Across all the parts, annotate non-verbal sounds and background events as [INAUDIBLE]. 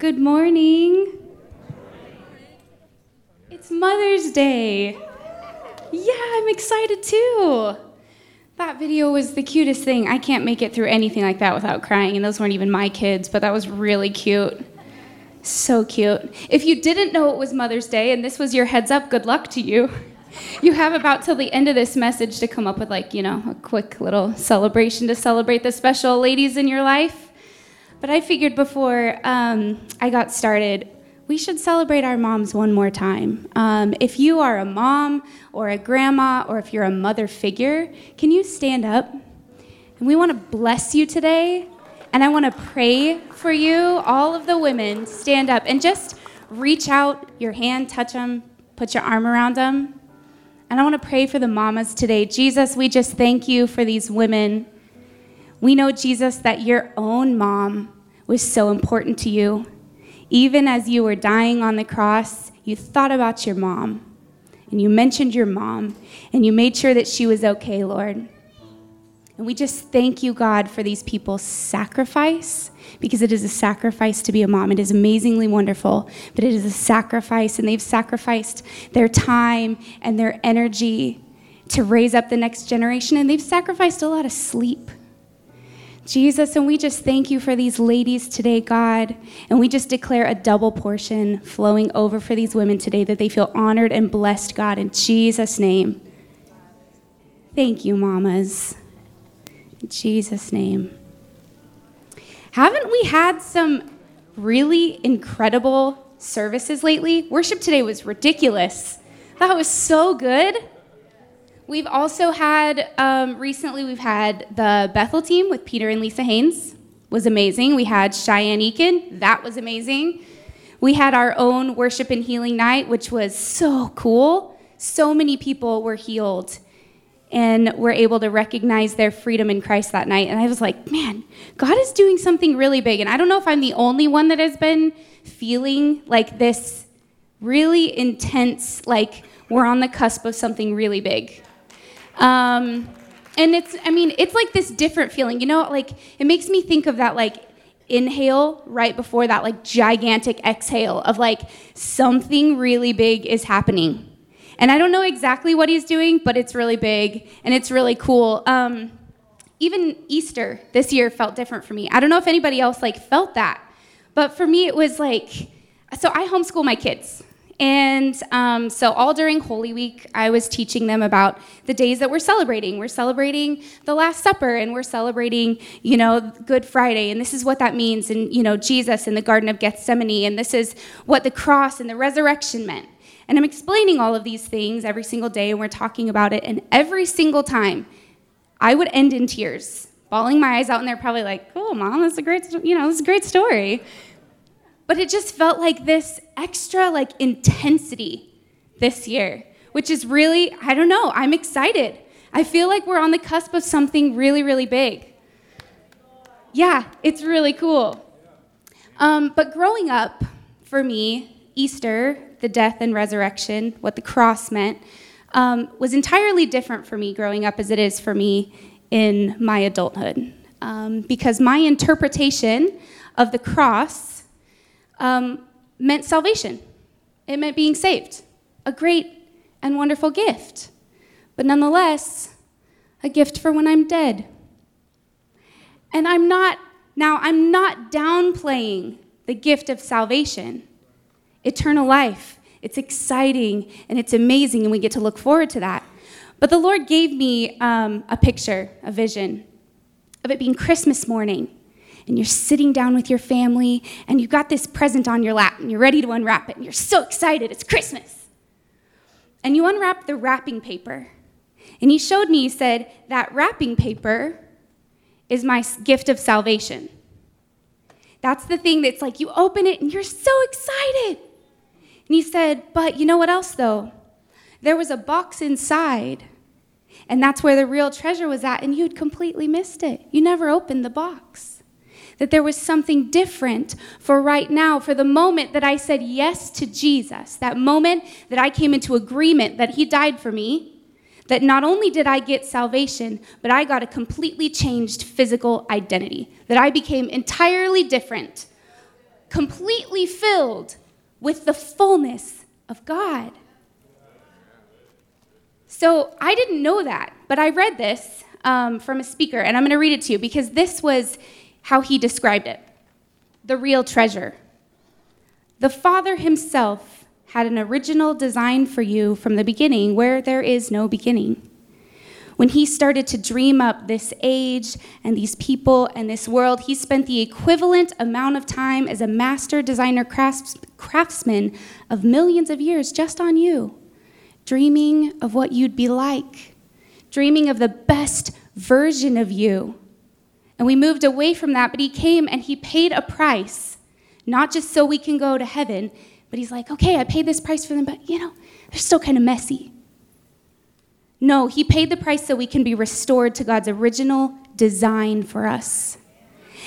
Good morning. It's Mother's Day. Yeah, I'm excited too. That video was the cutest thing. I can't make it through anything like that without crying, and those weren't even my kids, but that was really cute. So cute. If you didn't know it was Mother's Day and this was your heads up, good luck to you. You have about till the end of this message to come up with, like, you know, a quick little celebration to celebrate the special ladies in your life. But I figured before um, I got started, we should celebrate our moms one more time. Um, if you are a mom or a grandma or if you're a mother figure, can you stand up? And we want to bless you today. And I want to pray for you, all of the women, stand up and just reach out your hand, touch them, put your arm around them. And I want to pray for the mamas today. Jesus, we just thank you for these women. We know, Jesus, that your own mom was so important to you. Even as you were dying on the cross, you thought about your mom and you mentioned your mom and you made sure that she was okay, Lord. And we just thank you, God, for these people's sacrifice because it is a sacrifice to be a mom. It is amazingly wonderful, but it is a sacrifice, and they've sacrificed their time and their energy to raise up the next generation, and they've sacrificed a lot of sleep. Jesus, and we just thank you for these ladies today, God. And we just declare a double portion flowing over for these women today that they feel honored and blessed, God, in Jesus' name. Thank you, mamas. In Jesus' name. Haven't we had some really incredible services lately? Worship today was ridiculous. That was so good. We've also had um, recently we've had the Bethel team with Peter and Lisa Haynes was amazing. We had Cheyenne Eakin, that was amazing. We had our own worship and healing night, which was so cool. So many people were healed and were able to recognize their freedom in Christ that night. And I was like, man, God is doing something really big. And I don't know if I'm the only one that has been feeling like this really intense, like we're on the cusp of something really big. Um, and it's, I mean, it's like this different feeling, you know, like it makes me think of that, like, inhale right before that, like, gigantic exhale of like something really big is happening. And I don't know exactly what he's doing, but it's really big and it's really cool. Um, even Easter this year felt different for me. I don't know if anybody else like felt that, but for me it was like, so I homeschool my kids. And um, so, all during Holy Week, I was teaching them about the days that we're celebrating. We're celebrating the Last Supper, and we're celebrating, you know, Good Friday, and this is what that means, and you know, Jesus in the Garden of Gethsemane, and this is what the cross and the resurrection meant. And I'm explaining all of these things every single day, and we're talking about it. And every single time, I would end in tears, bawling my eyes out, and they're probably like, "Cool, mom, that's a great, you know, this is a great story." But it just felt like this extra like intensity this year, which is really, I don't know, I'm excited. I feel like we're on the cusp of something really, really big. Yeah, it's really cool. Um, but growing up, for me, Easter the death and resurrection, what the cross meant, um, was entirely different for me growing up as it is for me in my adulthood. Um, because my interpretation of the cross um, meant salvation, it meant being saved, a great and wonderful gift, but nonetheless, a gift for when I'm dead. And I'm not, now, I'm not downplaying the gift of salvation eternal life. It's exciting and it's amazing, and we get to look forward to that. But the Lord gave me um, a picture, a vision of it being Christmas morning, and you're sitting down with your family, and you've got this present on your lap, and you're ready to unwrap it, and you're so excited, it's Christmas. And you unwrap the wrapping paper. And he showed me, he said, that wrapping paper is my gift of salvation. That's the thing that's like you open it and you're so excited. And he said, But you know what else, though? There was a box inside, and that's where the real treasure was at, and you'd completely missed it. You never opened the box. That there was something different for right now, for the moment that I said yes to Jesus, that moment that I came into agreement that He died for me, that not only did I get salvation, but I got a completely changed physical identity, that I became entirely different completely filled with the fullness of God. So I didn't know that, but I read this um, from a speaker, and I'm going to read it to you because this was how he described it the real treasure. The Father Himself had an original design for you from the beginning where there is no beginning. When he started to dream up this age and these people and this world, he spent the equivalent amount of time as a master designer crafts- craftsman of millions of years just on you, dreaming of what you'd be like, dreaming of the best version of you. And we moved away from that, but he came and he paid a price, not just so we can go to heaven, but he's like, okay, I paid this price for them, but you know, they're still kind of messy. No, he paid the price so we can be restored to God's original design for us.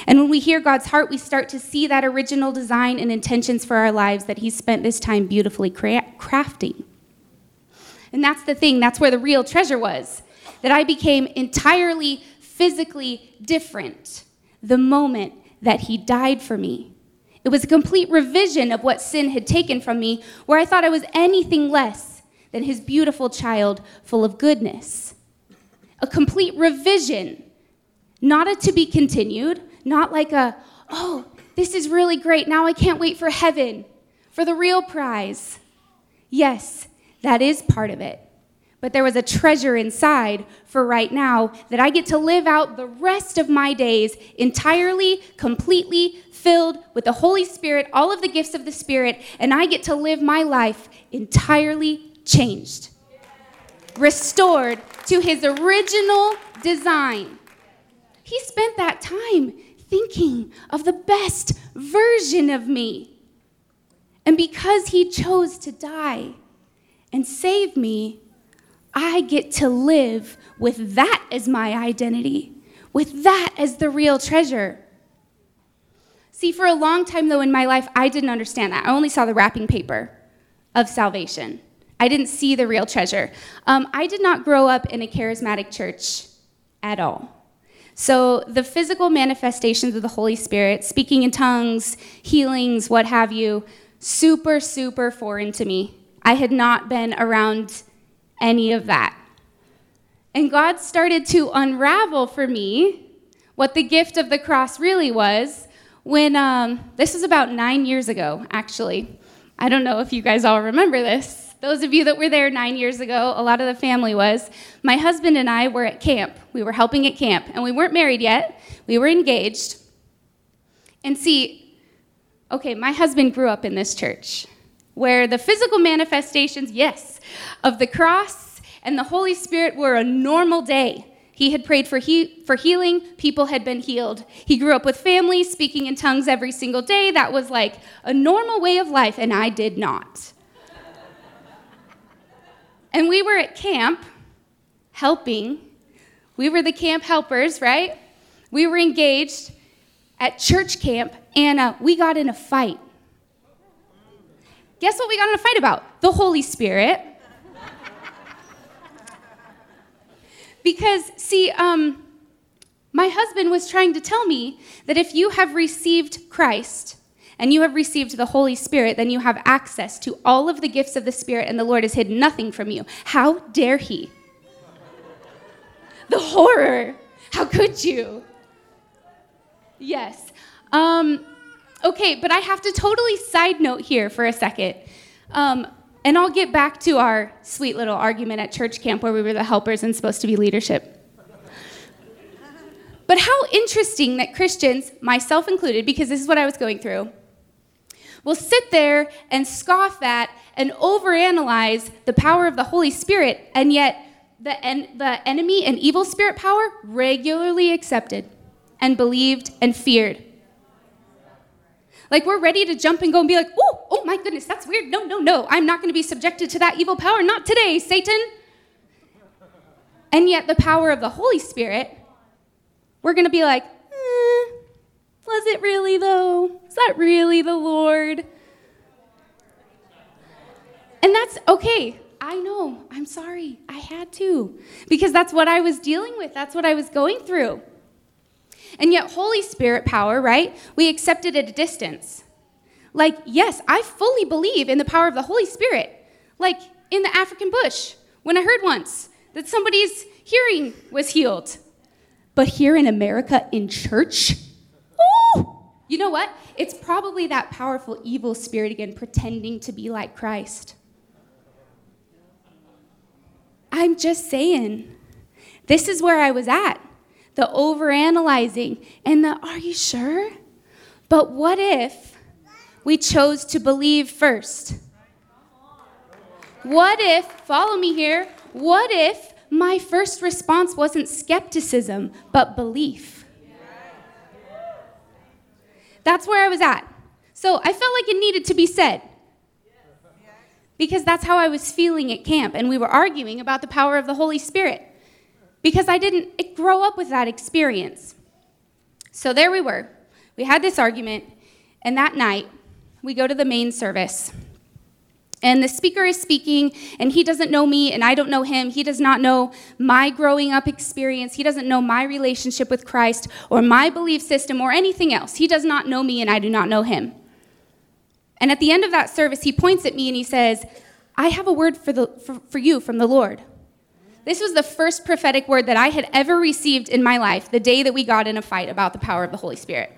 And when we hear God's heart, we start to see that original design and intentions for our lives that He spent this time beautifully crafting. And that's the thing, that's where the real treasure was. That I became entirely physically different the moment that He died for me. It was a complete revision of what sin had taken from me, where I thought I was anything less than his beautiful child full of goodness. A complete revision, not a to be continued, not like a, oh, this is really great. Now I can't wait for heaven, for the real prize. Yes, that is part of it. But there was a treasure inside for right now that I get to live out the rest of my days entirely, completely filled with the Holy Spirit, all of the gifts of the Spirit, and I get to live my life entirely changed, restored to his original design. He spent that time thinking of the best version of me. And because he chose to die and save me, I get to live with that as my identity, with that as the real treasure. See, for a long time, though, in my life, I didn't understand that. I only saw the wrapping paper of salvation. I didn't see the real treasure. Um, I did not grow up in a charismatic church at all. So, the physical manifestations of the Holy Spirit, speaking in tongues, healings, what have you, super, super foreign to me. I had not been around any of that. And God started to unravel for me what the gift of the cross really was when um, this was about nine years ago, actually. I don't know if you guys all remember this. Those of you that were there nine years ago, a lot of the family was. My husband and I were at camp. We were helping at camp, and we weren't married yet. We were engaged. And see, okay, my husband grew up in this church where the physical manifestations, yes, of the cross and the Holy Spirit were a normal day. He had prayed for, he- for healing, people had been healed. He grew up with family, speaking in tongues every single day. That was like a normal way of life, and I did not. And we were at camp helping. We were the camp helpers, right? We were engaged at church camp, and uh, we got in a fight. Guess what we got in a fight about? The Holy Spirit. because, see, um, my husband was trying to tell me that if you have received Christ, and you have received the Holy Spirit, then you have access to all of the gifts of the Spirit, and the Lord has hidden nothing from you. How dare He? the horror. How could you? Yes. Um, okay, but I have to totally side note here for a second. Um, and I'll get back to our sweet little argument at church camp where we were the helpers and supposed to be leadership. But how interesting that Christians, myself included, because this is what I was going through, will sit there and scoff at and overanalyze the power of the Holy Spirit, and yet the, en- the enemy and evil spirit power regularly accepted and believed and feared. Like we're ready to jump and go and be like, oh, oh my goodness, that's weird. No, no, no. I'm not going to be subjected to that evil power. Not today, Satan. And yet the power of the Holy Spirit, we're going to be like, eh, was it really, though? Is that really the Lord? And that's okay. I know. I'm sorry. I had to. Because that's what I was dealing with, that's what I was going through. And yet, Holy Spirit power, right? We accept it at a distance. Like, yes, I fully believe in the power of the Holy Spirit. Like in the African bush, when I heard once that somebody's hearing was healed. But here in America, in church, oh, you know what? It's probably that powerful evil spirit again pretending to be like Christ. I'm just saying, this is where I was at the overanalyzing and the are you sure? But what if we chose to believe first? What if, follow me here, what if my first response wasn't skepticism, but belief? That's where I was at. So I felt like it needed to be said. Because that's how I was feeling at camp, and we were arguing about the power of the Holy Spirit. Because I didn't grow up with that experience. So there we were. We had this argument, and that night, we go to the main service. And the speaker is speaking, and he doesn't know me, and I don't know him. He does not know my growing up experience. He doesn't know my relationship with Christ or my belief system or anything else. He does not know me, and I do not know him. And at the end of that service, he points at me and he says, I have a word for, the, for, for you from the Lord. This was the first prophetic word that I had ever received in my life the day that we got in a fight about the power of the Holy Spirit.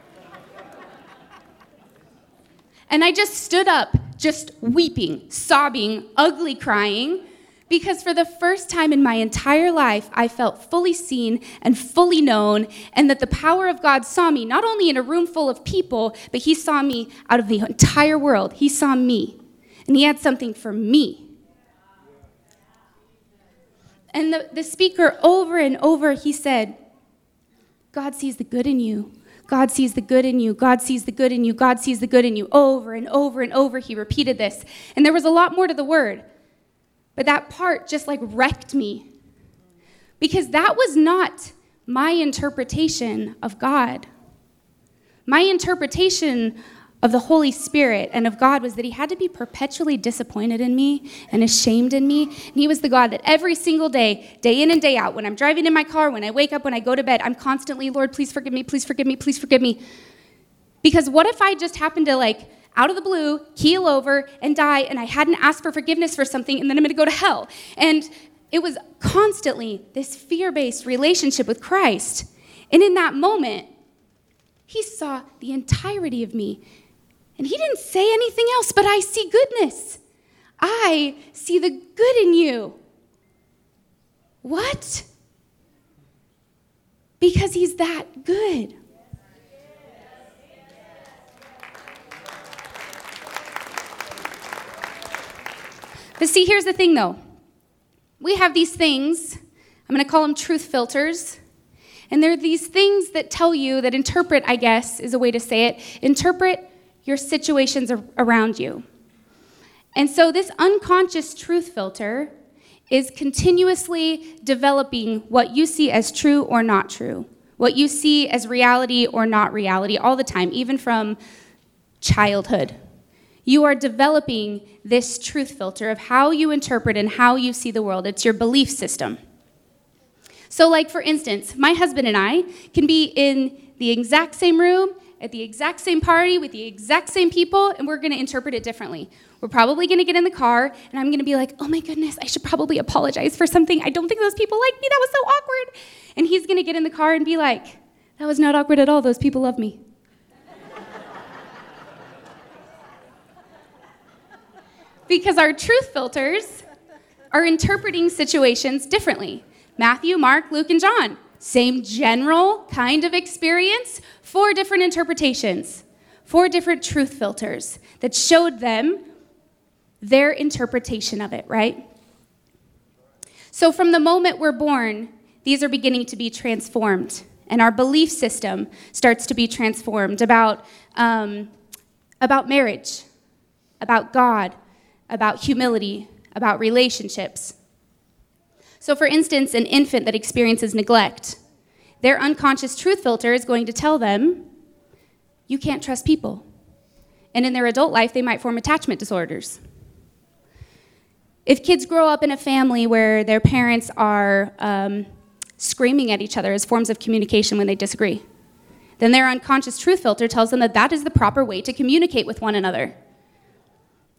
And I just stood up, just weeping, sobbing, ugly crying, because for the first time in my entire life, I felt fully seen and fully known, and that the power of God saw me not only in a room full of people, but He saw me out of the entire world. He saw me, and He had something for me. And the, the speaker, over and over, he said, God sees the good in you. God sees the good in you. God sees the good in you. God sees the good in you. Over and over and over, he repeated this. And there was a lot more to the word. But that part just like wrecked me. Because that was not my interpretation of God. My interpretation of the Holy Spirit and of God was that He had to be perpetually disappointed in me and ashamed in me. And He was the God that every single day, day in and day out, when I'm driving in my car, when I wake up, when I go to bed, I'm constantly, Lord, please forgive me, please forgive me, please forgive me. Because what if I just happened to, like, out of the blue, keel over and die, and I hadn't asked for forgiveness for something, and then I'm gonna go to hell? And it was constantly this fear based relationship with Christ. And in that moment, He saw the entirety of me and he didn't say anything else, but I see goodness. I see the good in you. What? Because he's that good. But see, here's the thing though. We have these things, I'm going to call them truth filters. And they're these things that tell you, that interpret, I guess, is a way to say it, interpret your situations around you. And so, this unconscious truth filter is continuously developing what you see as true or not true, what you see as reality or not reality all the time, even from childhood. You are developing this truth filter of how you interpret and how you see the world. It's your belief system. So, like for instance, my husband and I can be in the exact same room at the exact same party with the exact same people, and we're to interpret it differently. We're probably to get in the car, and I'm to be like, oh my goodness, I should probably apologize for something. I don't think those people like me. That was so awkward. And he's to get in the car and be like, that was not awkward at all. Those people love me. because our truth filters are interpreting situations differently. Matthew, Mark, Luke, and John. Same general kind of experience, four different interpretations, four different truth filters that showed them their interpretation of it, right? So from the moment we're born, these are beginning to be transformed, and our belief system starts to be transformed about, um, about marriage, about God, about humility, about relationships. So, for instance, an infant that experiences neglect, their unconscious truth filter is going to tell them, you can't trust people. And in their adult life, they might form attachment disorders. If kids grow up in a family where their parents are um, screaming at each other as forms of communication when they disagree, then their unconscious truth filter tells them that that is the proper way to communicate with one another.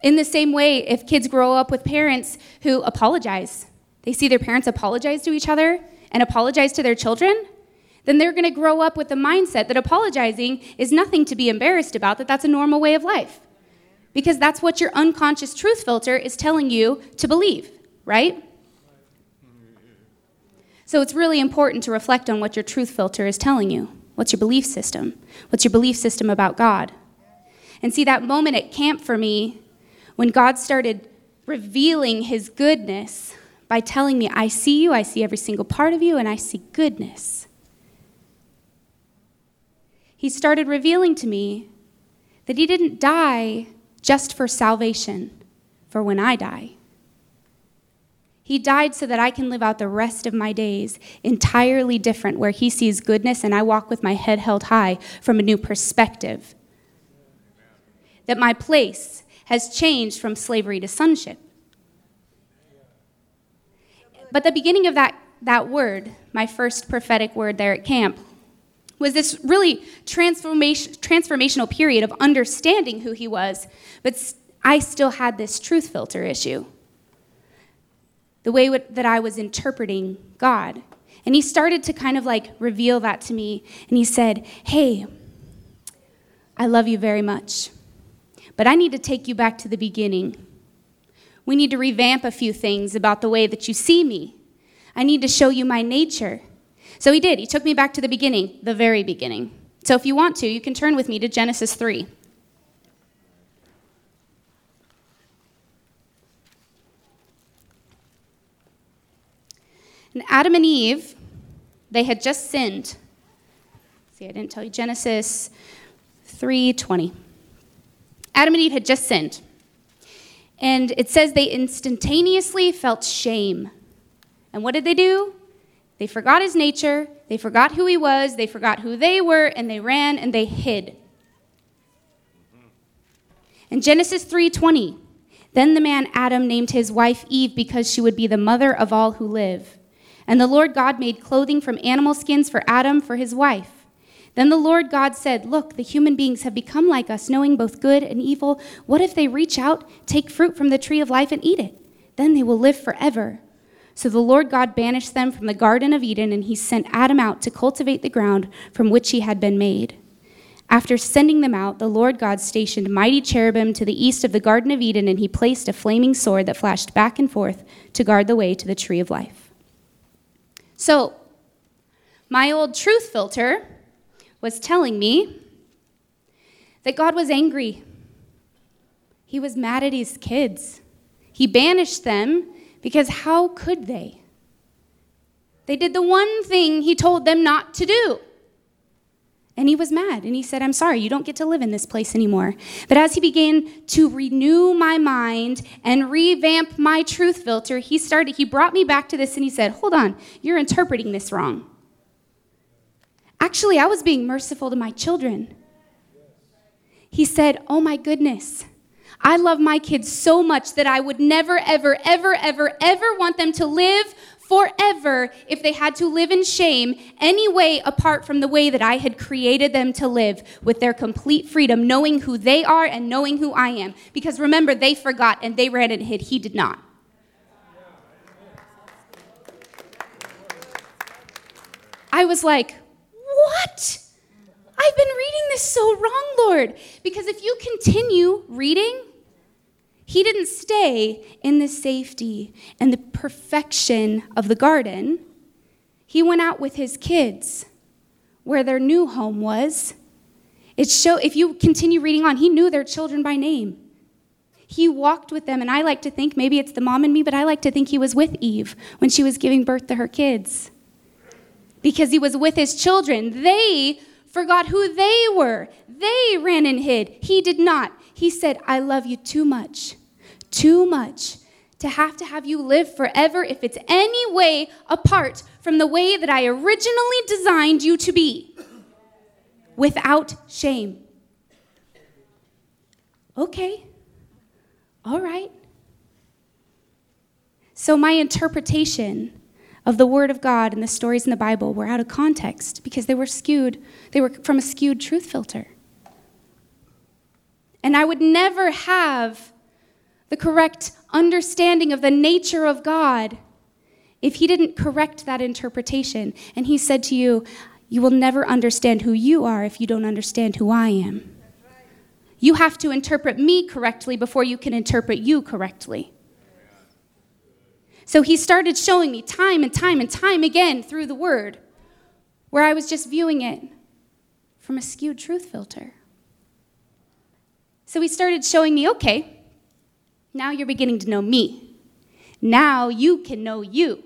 In the same way, if kids grow up with parents who apologize, they see their parents apologize to each other and apologize to their children, then they're going to grow up with the mindset that apologizing is nothing to be embarrassed about, that that's a normal way of life. Because that's what your unconscious truth filter is telling you to believe, right? So it's really important to reflect on what your truth filter is telling you. What's your belief system? What's your belief system about God? And see, that moment at camp for me, when God started revealing his goodness by telling me, I see you, I see every single part of you, and I see goodness. He started revealing to me that he didn't die just for salvation, for when I die. He died so that I can live out the rest of my days entirely different, where He sees goodness and I walk with my head held high from a new perspective. That my place has changed from slavery to sonship. But the beginning of that, that word, my first prophetic word there at camp, was this really transformation, transformational period of understanding who he was, but I still had this truth filter issue the way that I was interpreting God. And he started to kind of like reveal that to me. And he said, Hey, I love you very much, but I need to take you back to the beginning. We need to revamp a few things about the way that you see me. I need to show you my nature. So he did. He took me back to the beginning, the very beginning. So if you want to, you can turn with me to Genesis 3. And Adam and Eve, they had just sinned. See, I didn't tell you Genesis 3:20. Adam and Eve had just sinned. And it says they instantaneously felt shame. And what did they do? They forgot his nature, they forgot who he was, they forgot who they were, and they ran and they hid. In Genesis 3:20, then the man Adam named his wife Eve because she would be the mother of all who live. And the Lord God made clothing from animal skins for Adam for his wife. Then the Lord God said, Look, the human beings have become like us, knowing both good and evil. What if they reach out, take fruit from the tree of life, and eat it? Then they will live forever. So the Lord God banished them from the Garden of Eden, and he sent Adam out to cultivate the ground from which he had been made. After sending them out, the Lord God stationed mighty cherubim to the east of the Garden of Eden, and he placed a flaming sword that flashed back and forth to guard the way to the tree of life. So, my old truth filter was telling me that God was angry. He was mad at his kids. He banished them because how could they? They did the one thing he told them not to do. And he was mad and he said, I'm sorry, you don't get to live in this place anymore. But as he began to renew my mind and revamp my truth filter, he started, he brought me back to this and he said, Hold on, you're interpreting this wrong. Actually, I was being merciful to my children. He said, Oh my goodness. I love my kids so much that I would never, ever, ever, ever, ever want them to live forever if they had to live in shame any way apart from the way that I had created them to live with their complete freedom, knowing who they are and knowing who I am. Because remember, they forgot and they ran and hid. He did not. I was like, what? I've been reading this so wrong, Lord. Because if you continue reading, he didn't stay in the safety and the perfection of the garden. He went out with his kids where their new home was. It show if you continue reading on, he knew their children by name. He walked with them, and I like to think maybe it's the mom in me, but I like to think he was with Eve when she was giving birth to her kids. Because he was with his children. They forgot who they were. They ran and hid. He did not. He said, I love you too much, too much to have to have you live forever if it's any way apart from the way that I originally designed you to be, without shame. Okay, all right. So, my interpretation of the Word of God and the stories in the Bible were out of context because they were skewed, they were from a skewed truth filter. And I would never have the correct understanding of the nature of God if He didn't correct that interpretation. And He said to you, You will never understand who you are if you don't understand who I am. You have to interpret me correctly before you can interpret you correctly. So he started showing me time and time and time again through the word where I was just viewing it from a skewed truth filter. So he started showing me okay, now you're beginning to know me. Now you can know you.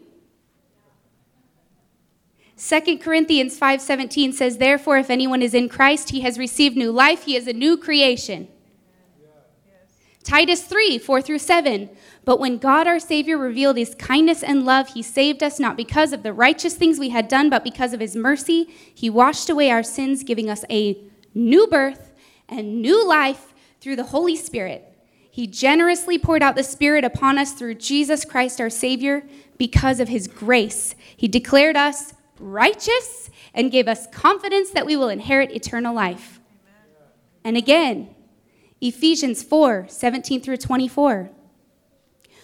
2 Corinthians 5:17 says therefore if anyone is in Christ he has received new life he is a new creation. Titus 3 4 through 7. But when God our Savior revealed his kindness and love, he saved us not because of the righteous things we had done, but because of his mercy. He washed away our sins, giving us a new birth and new life through the Holy Spirit. He generously poured out the Spirit upon us through Jesus Christ our Savior because of his grace. He declared us righteous and gave us confidence that we will inherit eternal life. And again, Ephesians 4 17 through 24.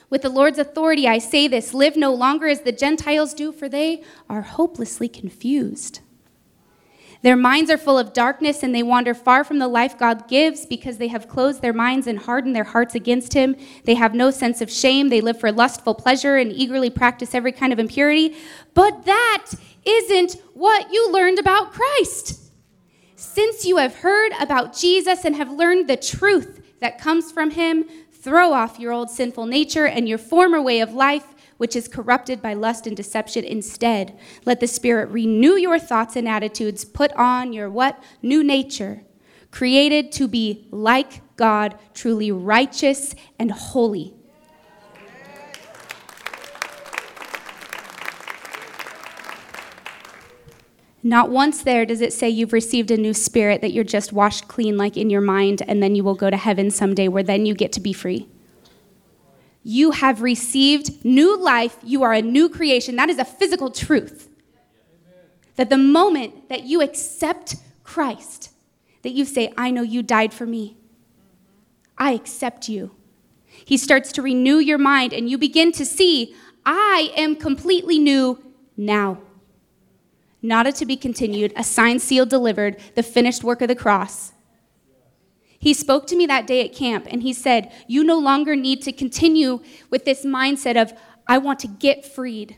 With the Lord's authority, I say this live no longer as the Gentiles do, for they are hopelessly confused. Their minds are full of darkness, and they wander far from the life God gives because they have closed their minds and hardened their hearts against Him. They have no sense of shame. They live for lustful pleasure and eagerly practice every kind of impurity. But that isn't what you learned about Christ. Since you have heard about Jesus and have learned the truth that comes from Him, Throw off your old sinful nature and your former way of life, which is corrupted by lust and deception. Instead, let the Spirit renew your thoughts and attitudes. Put on your what? New nature, created to be like God, truly righteous and holy. Not once there does it say you've received a new spirit that you're just washed clean, like in your mind, and then you will go to heaven someday where then you get to be free. You have received new life. You are a new creation. That is a physical truth. That the moment that you accept Christ, that you say, I know you died for me, I accept you. He starts to renew your mind, and you begin to see, I am completely new now not a to be continued, a signed, seal delivered, the finished work of the cross. He spoke to me that day at camp and he said, You no longer need to continue with this mindset of, I want to get freed.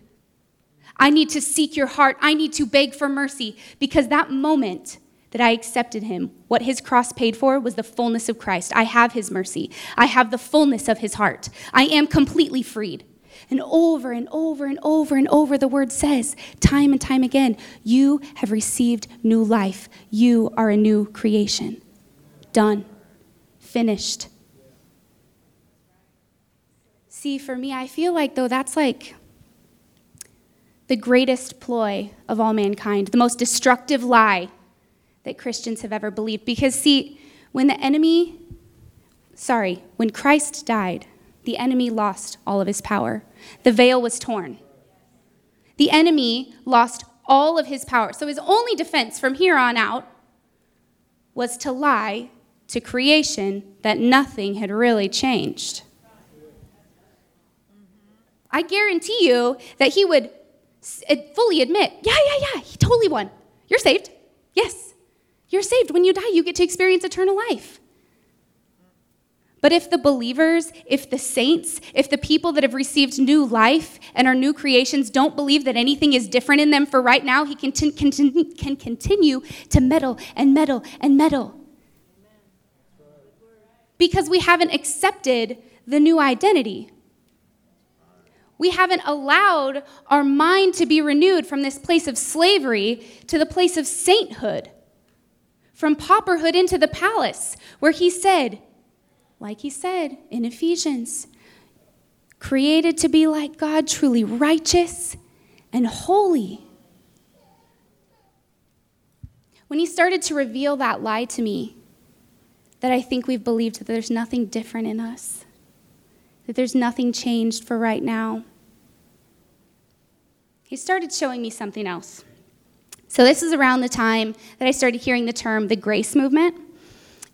I need to seek your heart. I need to beg for mercy. Because that moment that I accepted him, what his cross paid for was the fullness of Christ. I have his mercy, I have the fullness of his heart. I am completely freed. And over and over and over and over, the word says, time and time again, you have received new life. You are a new creation. Done. Finished. See, for me, I feel like, though, that's like the greatest ploy of all mankind, the most destructive lie that Christians have ever believed. Because, see, when the enemy, sorry, when Christ died, the enemy lost all of his power. The veil was torn. The enemy lost all of his power. So his only defense from here on out was to lie to creation that nothing had really changed. I guarantee you that he would uh, fully admit, yeah, yeah, yeah, he totally won. You're saved. Yes. You're saved. When you die, you get to experience eternal life. But if the believers, if the saints, if the people that have received new life and are new creations don't believe that anything is different in them for right now, he can, t- can continue to meddle and meddle and meddle. Because we haven't accepted the new identity. We haven't allowed our mind to be renewed from this place of slavery to the place of sainthood, from pauperhood into the palace, where he said, like he said in Ephesians, created to be like God, truly righteous and holy. When he started to reveal that lie to me, that I think we've believed that there's nothing different in us, that there's nothing changed for right now. he started showing me something else. So, this is around the time that I started hearing the term the grace movement.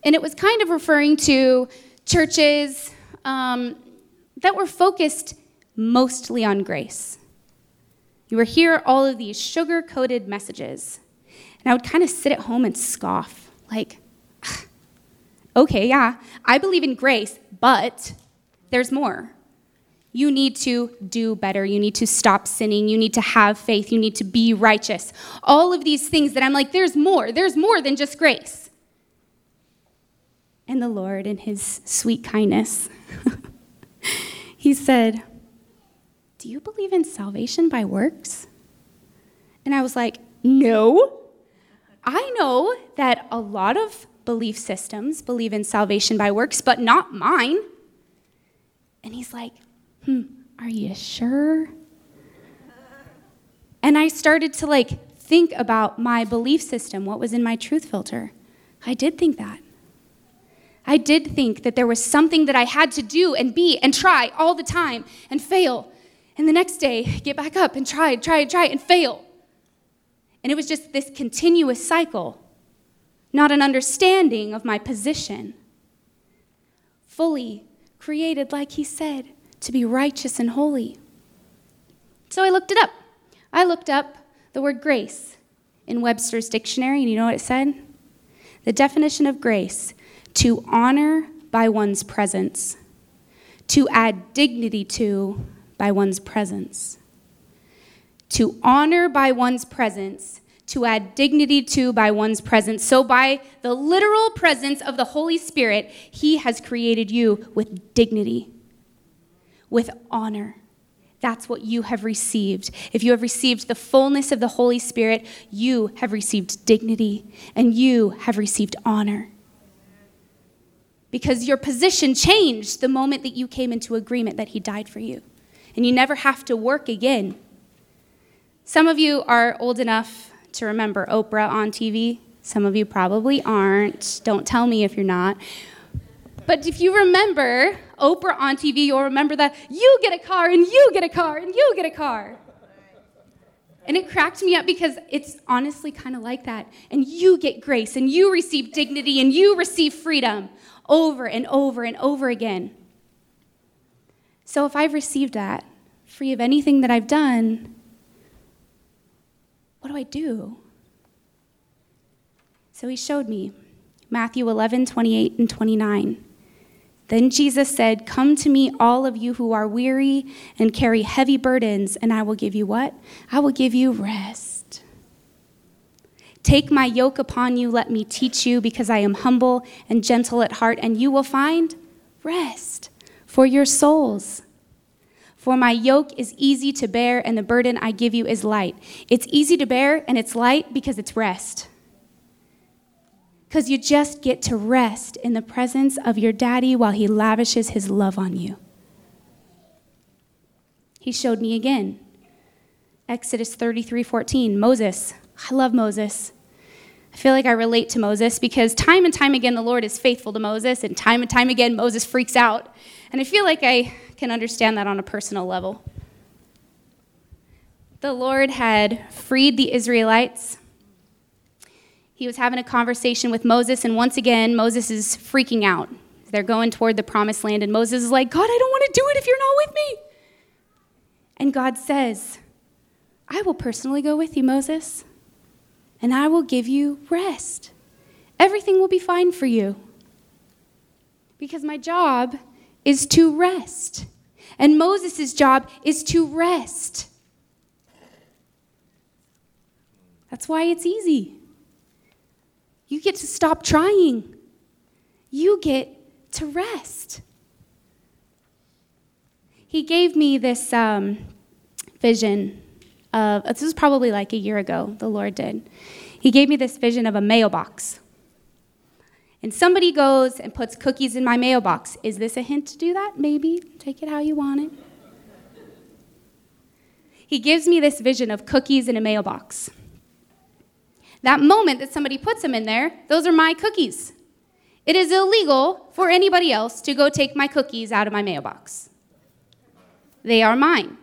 And it was kind of referring to churches um, that were focused mostly on grace. You would hear all of these sugar coated messages. And I would kind of sit at home and scoff, like, okay, yeah, I believe in grace, but there's more. You need to do better. You need to stop sinning. You need to have faith. You need to be righteous. All of these things that I'm like, there's more. There's more than just grace. And the Lord, in his sweet kindness, [LAUGHS] he said, Do you believe in salvation by works? And I was like, No. I know that a lot of belief systems believe in salvation by works, but not mine. And he's like, Hmm, are you sure? And I started to like think about my belief system, what was in my truth filter. I did think that. I did think that there was something that I had to do and be and try all the time and fail. And the next day, get back up and try, and try, and try, and fail. And it was just this continuous cycle, not an understanding of my position. Fully created, like he said, to be righteous and holy. So I looked it up. I looked up the word grace in Webster's dictionary, and you know what it said? The definition of grace to honor by one's presence, to add dignity to by one's presence. To honor by one's presence, to add dignity to by one's presence. So, by the literal presence of the Holy Spirit, He has created you with dignity, with honor. That's what you have received. If you have received the fullness of the Holy Spirit, you have received dignity and you have received honor because your position changed the moment that you came into agreement that He died for you. And you never have to work again. Some of you are old enough to remember Oprah on TV. Some of you probably aren't. Don't tell me if you're not. But if you remember Oprah on TV, you'll remember that you get a car and you get a car and you get a car. And it cracked me up because it's honestly kind of like that. And you get grace and you receive dignity and you receive freedom over and over and over again. So if I've received that, free of anything that I've done, what do I do? So he showed me Matthew 11, 28 and 29. Then Jesus said, Come to me, all of you who are weary and carry heavy burdens, and I will give you what? I will give you rest. Take my yoke upon you, let me teach you, because I am humble and gentle at heart, and you will find rest for your souls. For my yoke is easy to bear, and the burden I give you is light. It's easy to bear, and it's light because it's rest. Because you just get to rest in the presence of your daddy while he lavishes his love on you. He showed me again. Exodus 33 14. Moses, I love Moses. I feel like I relate to Moses because time and time again the Lord is faithful to Moses, and time and time again Moses freaks out. And I feel like I can understand that on a personal level. The Lord had freed the Israelites. He was having a conversation with Moses, and once again, Moses is freaking out. They're going toward the promised land, and Moses is like, God, I don't want to do it if you're not with me. And God says, I will personally go with you, Moses and I will give you rest. Everything will be fine for you. Because my job is to rest. And Moses' job is to rest. That's why it's easy. You get to stop trying, you get to rest. He gave me this um, vision of, this was probably like a year ago, the Lord did. He gave me this vision of a mailbox. And somebody goes and puts cookies in my mailbox. Is this a hint to do that? Maybe. Take it how you want it. He gives me this vision of cookies in a mailbox. That moment that somebody puts them in there, those are my cookies. It is illegal for anybody else to go take my cookies out of my mailbox. They are mine.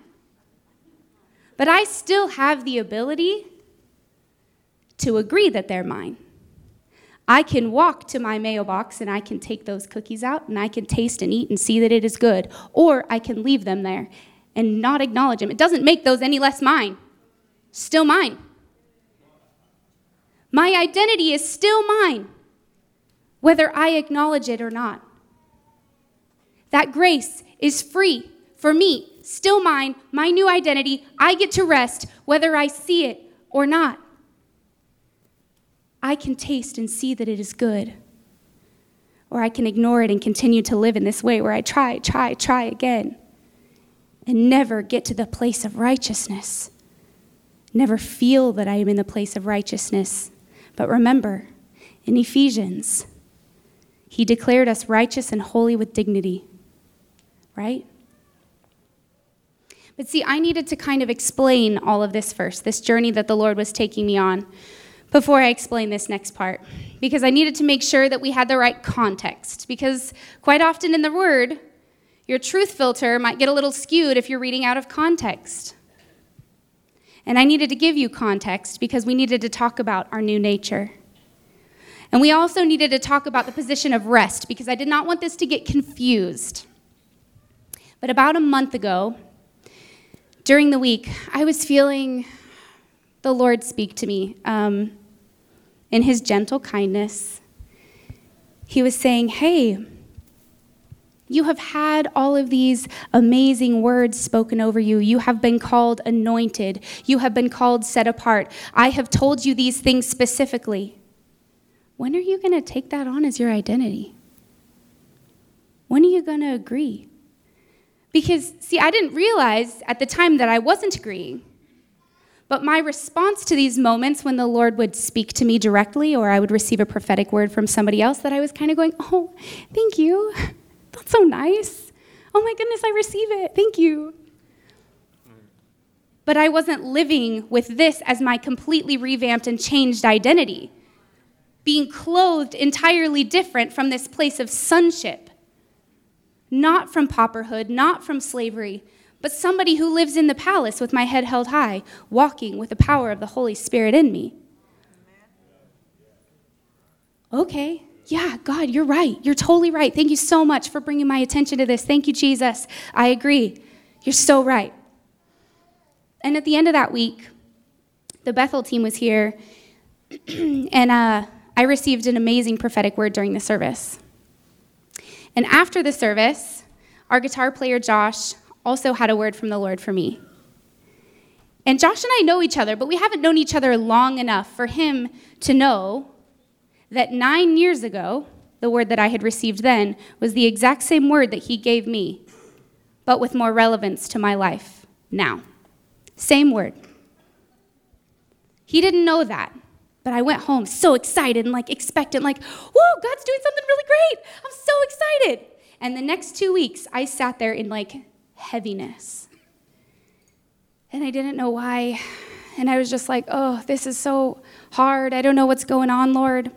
But I still have the ability to agree that they're mine. I can walk to my mailbox and I can take those cookies out and I can taste and eat and see that it is good. Or I can leave them there and not acknowledge them. It doesn't make those any less mine. Still mine. My identity is still mine, whether I acknowledge it or not. That grace is free for me, still mine, my new identity. I get to rest whether I see it or not. I can taste and see that it is good. Or I can ignore it and continue to live in this way where I try, try, try again and never get to the place of righteousness. Never feel that I am in the place of righteousness. But remember, in Ephesians, he declared us righteous and holy with dignity, right? But see, I needed to kind of explain all of this first, this journey that the Lord was taking me on before I explain this next part, because I needed to make sure that we had the right context. Because quite often in the Word, your truth filter might get a little skewed if you're reading out of context. And I needed to give you context because we needed to talk about our new nature. And we also needed to talk about the position of rest because I did not want this to get confused. But about a month ago, during the week, I was feeling the Lord speak to me. Um, in his gentle kindness, he was saying, Hey, you have had all of these amazing words spoken over you. You have been called anointed. You have been called set apart. I have told you these things specifically. When are you going to take that on as your identity? When are you going to agree? Because, see, I didn't realize at the time that I wasn't agreeing. But my response to these moments when the Lord would speak to me directly or I would receive a prophetic word from somebody else, that I was kind of going, Oh, thank you. That's so nice. Oh my goodness, I receive it. Thank you. But I wasn't living with this as my completely revamped and changed identity, being clothed entirely different from this place of sonship, not from pauperhood, not from slavery, but somebody who lives in the palace with my head held high, walking with the power of the Holy Spirit in me. Okay, yeah, God, you're right. You're totally right. Thank you so much for bringing my attention to this. Thank you, Jesus. I agree. You're so right. And at the end of that week, the Bethel team was here, [CLEARS THROAT] and uh, I received an amazing prophetic word during the service. And after the service, our guitar player Josh also had a word from the Lord for me. And Josh and I know each other, but we haven't known each other long enough for him to know that nine years ago, the word that I had received then was the exact same word that he gave me, but with more relevance to my life now. Same word. He didn't know that, but I went home so excited and like expectant, like, whoa, God's doing something really great. I'm so excited. And the next two weeks, I sat there in like heaviness. And I didn't know why. And I was just like, oh, this is so hard. I don't know what's going on, Lord.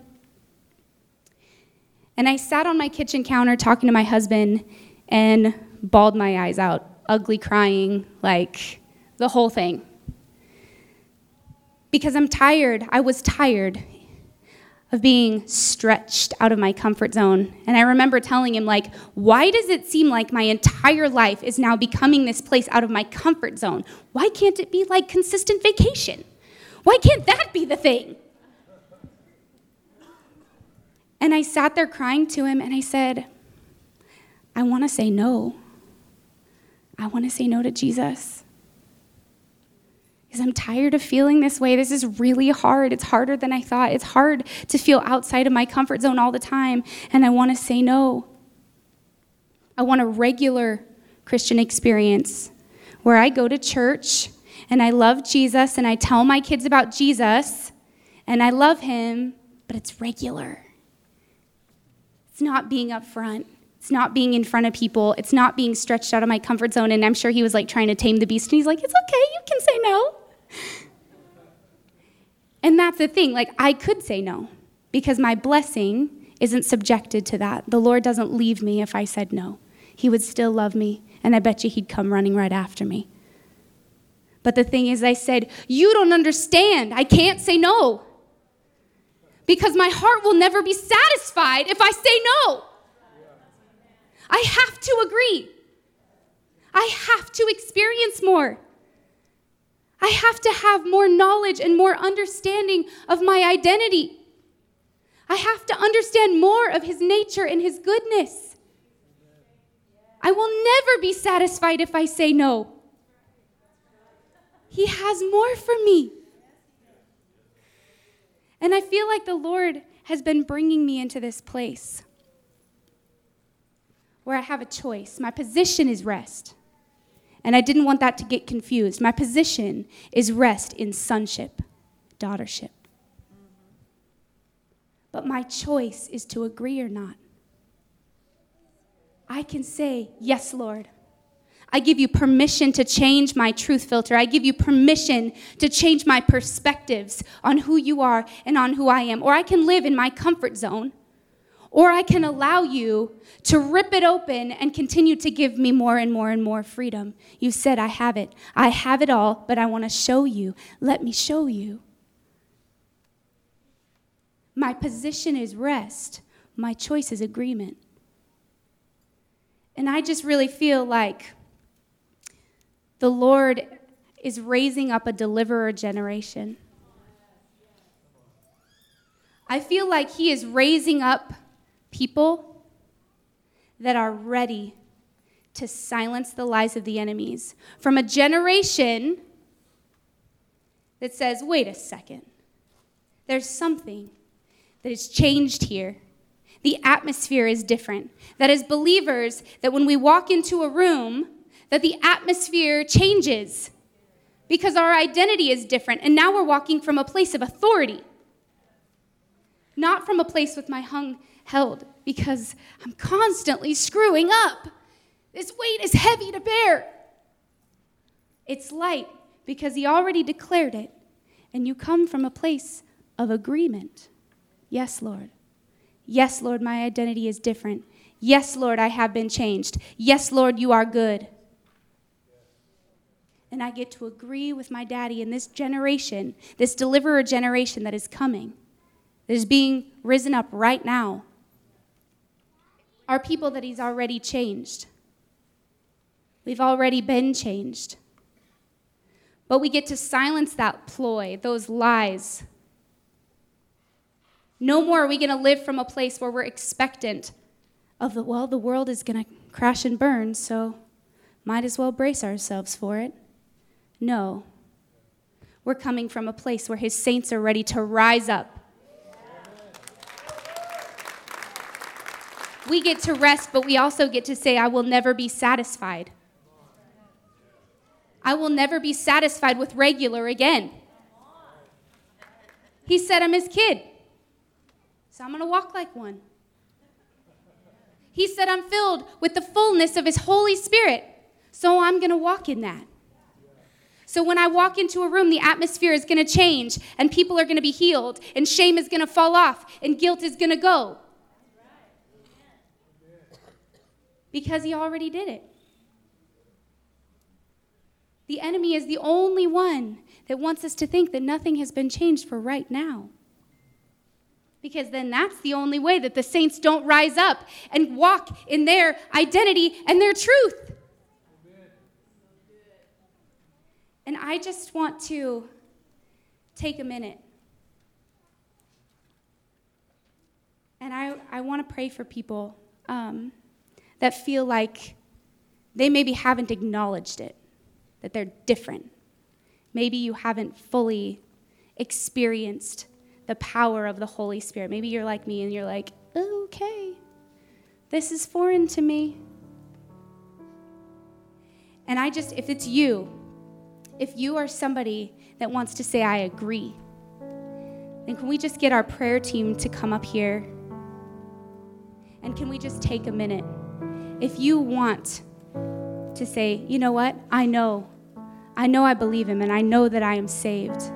And I sat on my kitchen counter talking to my husband and bawled my eyes out, ugly crying, like the whole thing. Because I'm tired. I was tired of being stretched out of my comfort zone. And I remember telling him, like, why does it seem like my entire life is now becoming this place out of my comfort zone? Why can't it be like consistent vacation? Why can't that be the thing? And I sat there crying to him and I said, I want to say no. I want to say no to Jesus because I'm tired of feeling this way. This is really hard. It's harder than I thought. It's hard to feel outside of my comfort zone all the time, and I want to say no. I want a regular Christian experience where I go to church and I love Jesus and I tell my kids about Jesus and I love him, but it's regular. It's not being up front. It's not being in front of people. It's not being stretched out of my comfort zone. And I'm sure he was like trying to tame the beast. And he's like, it's okay, you can say no. And that's the thing, like, I could say no because my blessing isn't subjected to that. The Lord doesn't leave me if I said no. He would still love me, and I bet you He'd come running right after me. But the thing is, I said, You don't understand. I can't say no. Because my heart will never be satisfied if I say no. I have to agree. I have to experience more. I have to have more knowledge and more understanding of my identity. I have to understand more of his nature and his goodness. I will never be satisfied if I say no. He has more for me. And I feel like the Lord has been bringing me into this place where I have a choice. My position is rest. And I didn't want that to get confused. My position is rest in sonship, daughtership. But my choice is to agree or not. I can say, Yes, Lord. I give you permission to change my truth filter. I give you permission to change my perspectives on who you are and on who I am. Or I can live in my comfort zone or I can allow you to rip it open and continue to give me more and more and more freedom. You said, I have it. I have it all, but I want to show you. Let me show you. My position is rest, my choice is agreement. And I just really feel like the Lord is raising up a deliverer generation. I feel like He is raising up people that are ready to silence the lies of the enemies. From a generation that says, wait a second, there's something that has changed here. The atmosphere is different. That as believers, that when we walk into a room, that the atmosphere changes because our identity is different. And now we're walking from a place of authority, not from a place with my hung held because I'm constantly screwing up. This weight is heavy to bear. It's light because He already declared it, and you come from a place of agreement. Yes, Lord. Yes, Lord, my identity is different. Yes, Lord, I have been changed. Yes, Lord, you are good. And I get to agree with my daddy in this generation, this deliverer generation that is coming, that is being risen up right now are people that He's already changed. We've already been changed. But we get to silence that ploy, those lies. No more are we going to live from a place where we're expectant of the, well, the world is going to crash and burn, so might as well brace ourselves for it. No. We're coming from a place where his saints are ready to rise up we get to rest, but we also get to say, I will never be satisfied. I will never be satisfied with regular again. He said, I'm his kid. So I'm going to walk like one. He said, I'm filled with the fullness of his Holy Spirit. So I'm going to walk in that. So when I walk into a room, the atmosphere is going to change, and people are going to be healed, and shame is going to fall off, and guilt is going to go. Because he already did it. The enemy is the only one that wants us to think that nothing has been changed for right now. Because then that's the only way that the saints don't rise up and walk in their identity and their truth. And I just want to take a minute. And I, I want to pray for people. Um, that feel like they maybe haven't acknowledged it, that they're different. Maybe you haven't fully experienced the power of the Holy Spirit. Maybe you're like me and you're like, okay, this is foreign to me. And I just, if it's you, if you are somebody that wants to say, I agree, then can we just get our prayer team to come up here? And can we just take a minute? If you want to say, you know what, I know, I know I believe him and I know that I am saved,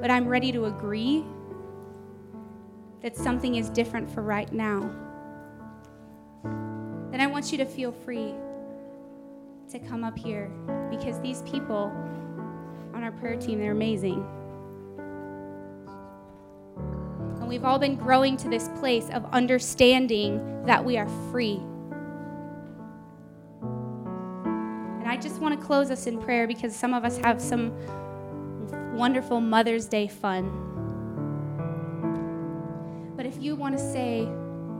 but I'm ready to agree that something is different for right now, then I want you to feel free. to come up here because these people on our prayer team, they're amazing. And we've all been growing to this place of understanding that we are free. And I just want to close us in prayer because some of us have some wonderful Mother's Day fun. But if you want to say,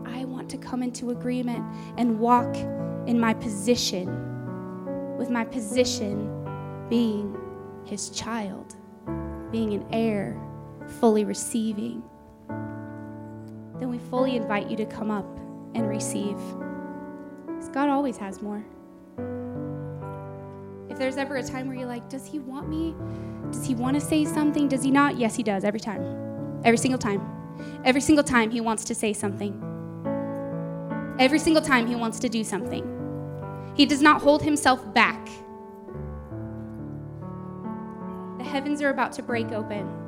I want to come into agreement and walk in my position, with my position being his child, being an heir, fully receiving, then we fully invite you to come up and receive. Because God always has more. If there's ever a time where you're like, does he want me? Does he want to say something? Does he not? Yes, he does, every time. Every single time. Every single time he wants to say something. Every single time he wants to do something. He does not hold himself back. The heavens are about to break open.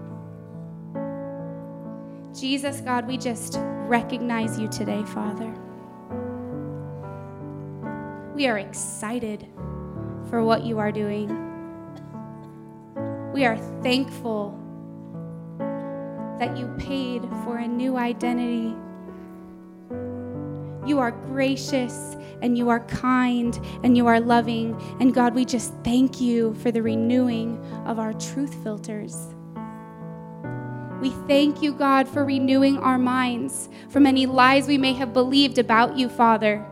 Jesus, God, we just recognize you today, Father. We are excited for what you are doing. We are thankful that you paid for a new identity. You are gracious and you are kind and you are loving. And God, we just thank you for the renewing of our truth filters. We thank you, God, for renewing our minds from any lies we may have believed about you, Father.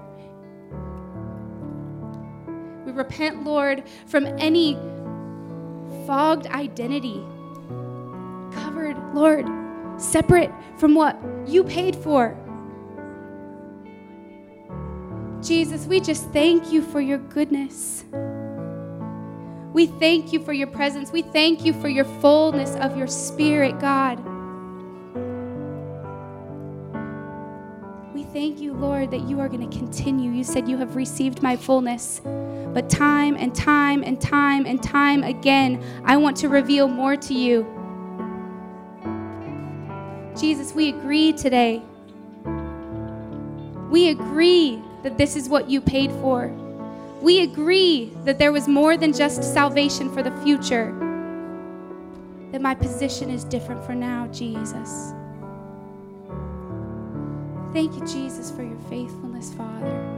We repent, Lord, from any fogged identity, covered, Lord, separate from what you paid for. Jesus, we just thank you for your goodness. We thank you for your presence. We thank you for your fullness of your spirit, God. We thank you, Lord, that you are going to continue. You said you have received my fullness. But time and time and time and time again, I want to reveal more to you. Jesus, we agree today. We agree that this is what you paid for. We agree that there was more than just salvation for the future, that my position is different for now, Jesus. Thank you, Jesus, for your faithfulness, Father.